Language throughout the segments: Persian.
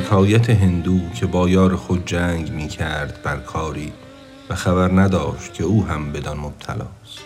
حکایت هندو که با یار خود جنگ می کرد بر کاری و خبر نداشت که او هم بدان مبتلاست.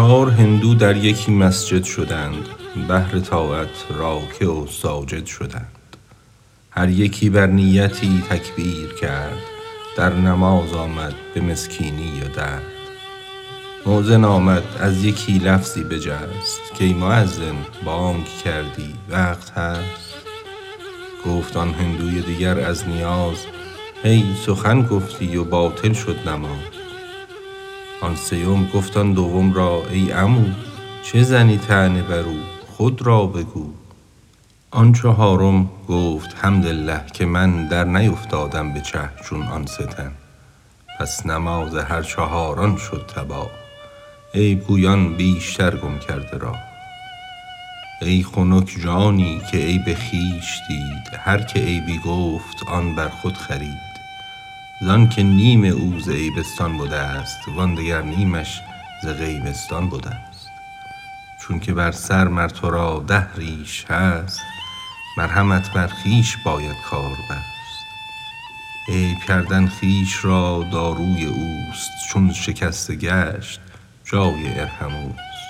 چهار هندو در یکی مسجد شدند بهر طاعت راکع و ساجد شدند. هر یکی بر نیتی تکبیر کرد در نماز آمد به مسکینی و درد. مؤذن آمد از یکی لفظی بجست کای موذن بانگ کردی وقت هست. گفت آن هندوی دیگر از نیاز هی سخن گفتی و باطل شد نماز. آن سیم گفت آن دوم را ای عمو چه زنی طعنه بر او؟ خود را بگو. آن چهارم گفت حمدالله که من در نیفتادم به چه چون آن سه تن. پس نماز هر چهاران شد تباه. عیب گویان بیشتر گم کرده راه ای خنک جانی که عیب خویش دید هر که عیبی گفت آن بر خود خرید. زانک نیم او ز عیبستان بدست وان دگر نیمش ز غیبستان بدست چونک بر سر مر تو را ده ریش هست مرهمت بر خویش باید کار بست. عیب کردن خویش را داروی اوست چون شکسته گشت جای ارحمواست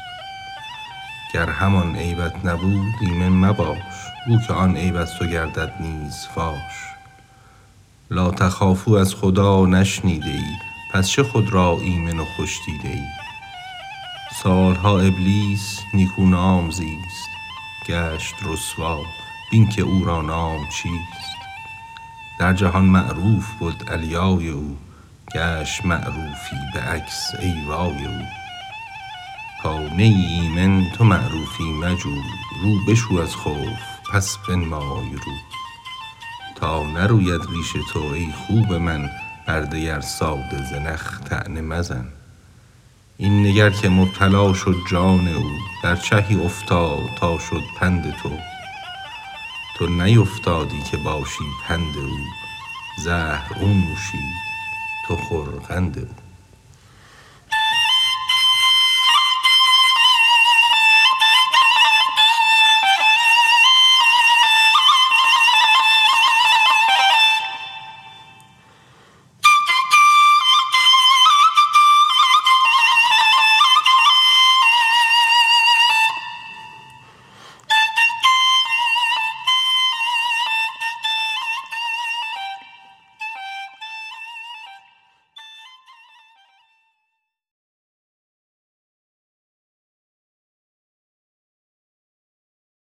گر همان عیبت نبود ایمن مباش بو که آن عیب از تو گردد نیز فاش. لا تخافوا از خدا نشنیده ای. پس چه خود را ایمن و خوش دیده ای؟ سال ها ابلیس نیکو نام زیست گشت رسوا بین که او را نام چیست. در جهان معروف بد علیای او گشت معروفی به عکس ای وای او. تا نه ای ایمن تو معروفی مجو رو بشو از خوف پس بنمای رو. نروید ریش تو ای خوب من بر دگر ساده زنخ طعنه مزن. این نگر که مبتلا شد جان او در چهی افتاد تا شد پند تو. تو نیفتادی که باشی پند او زهر او نوشید تو خور قند او.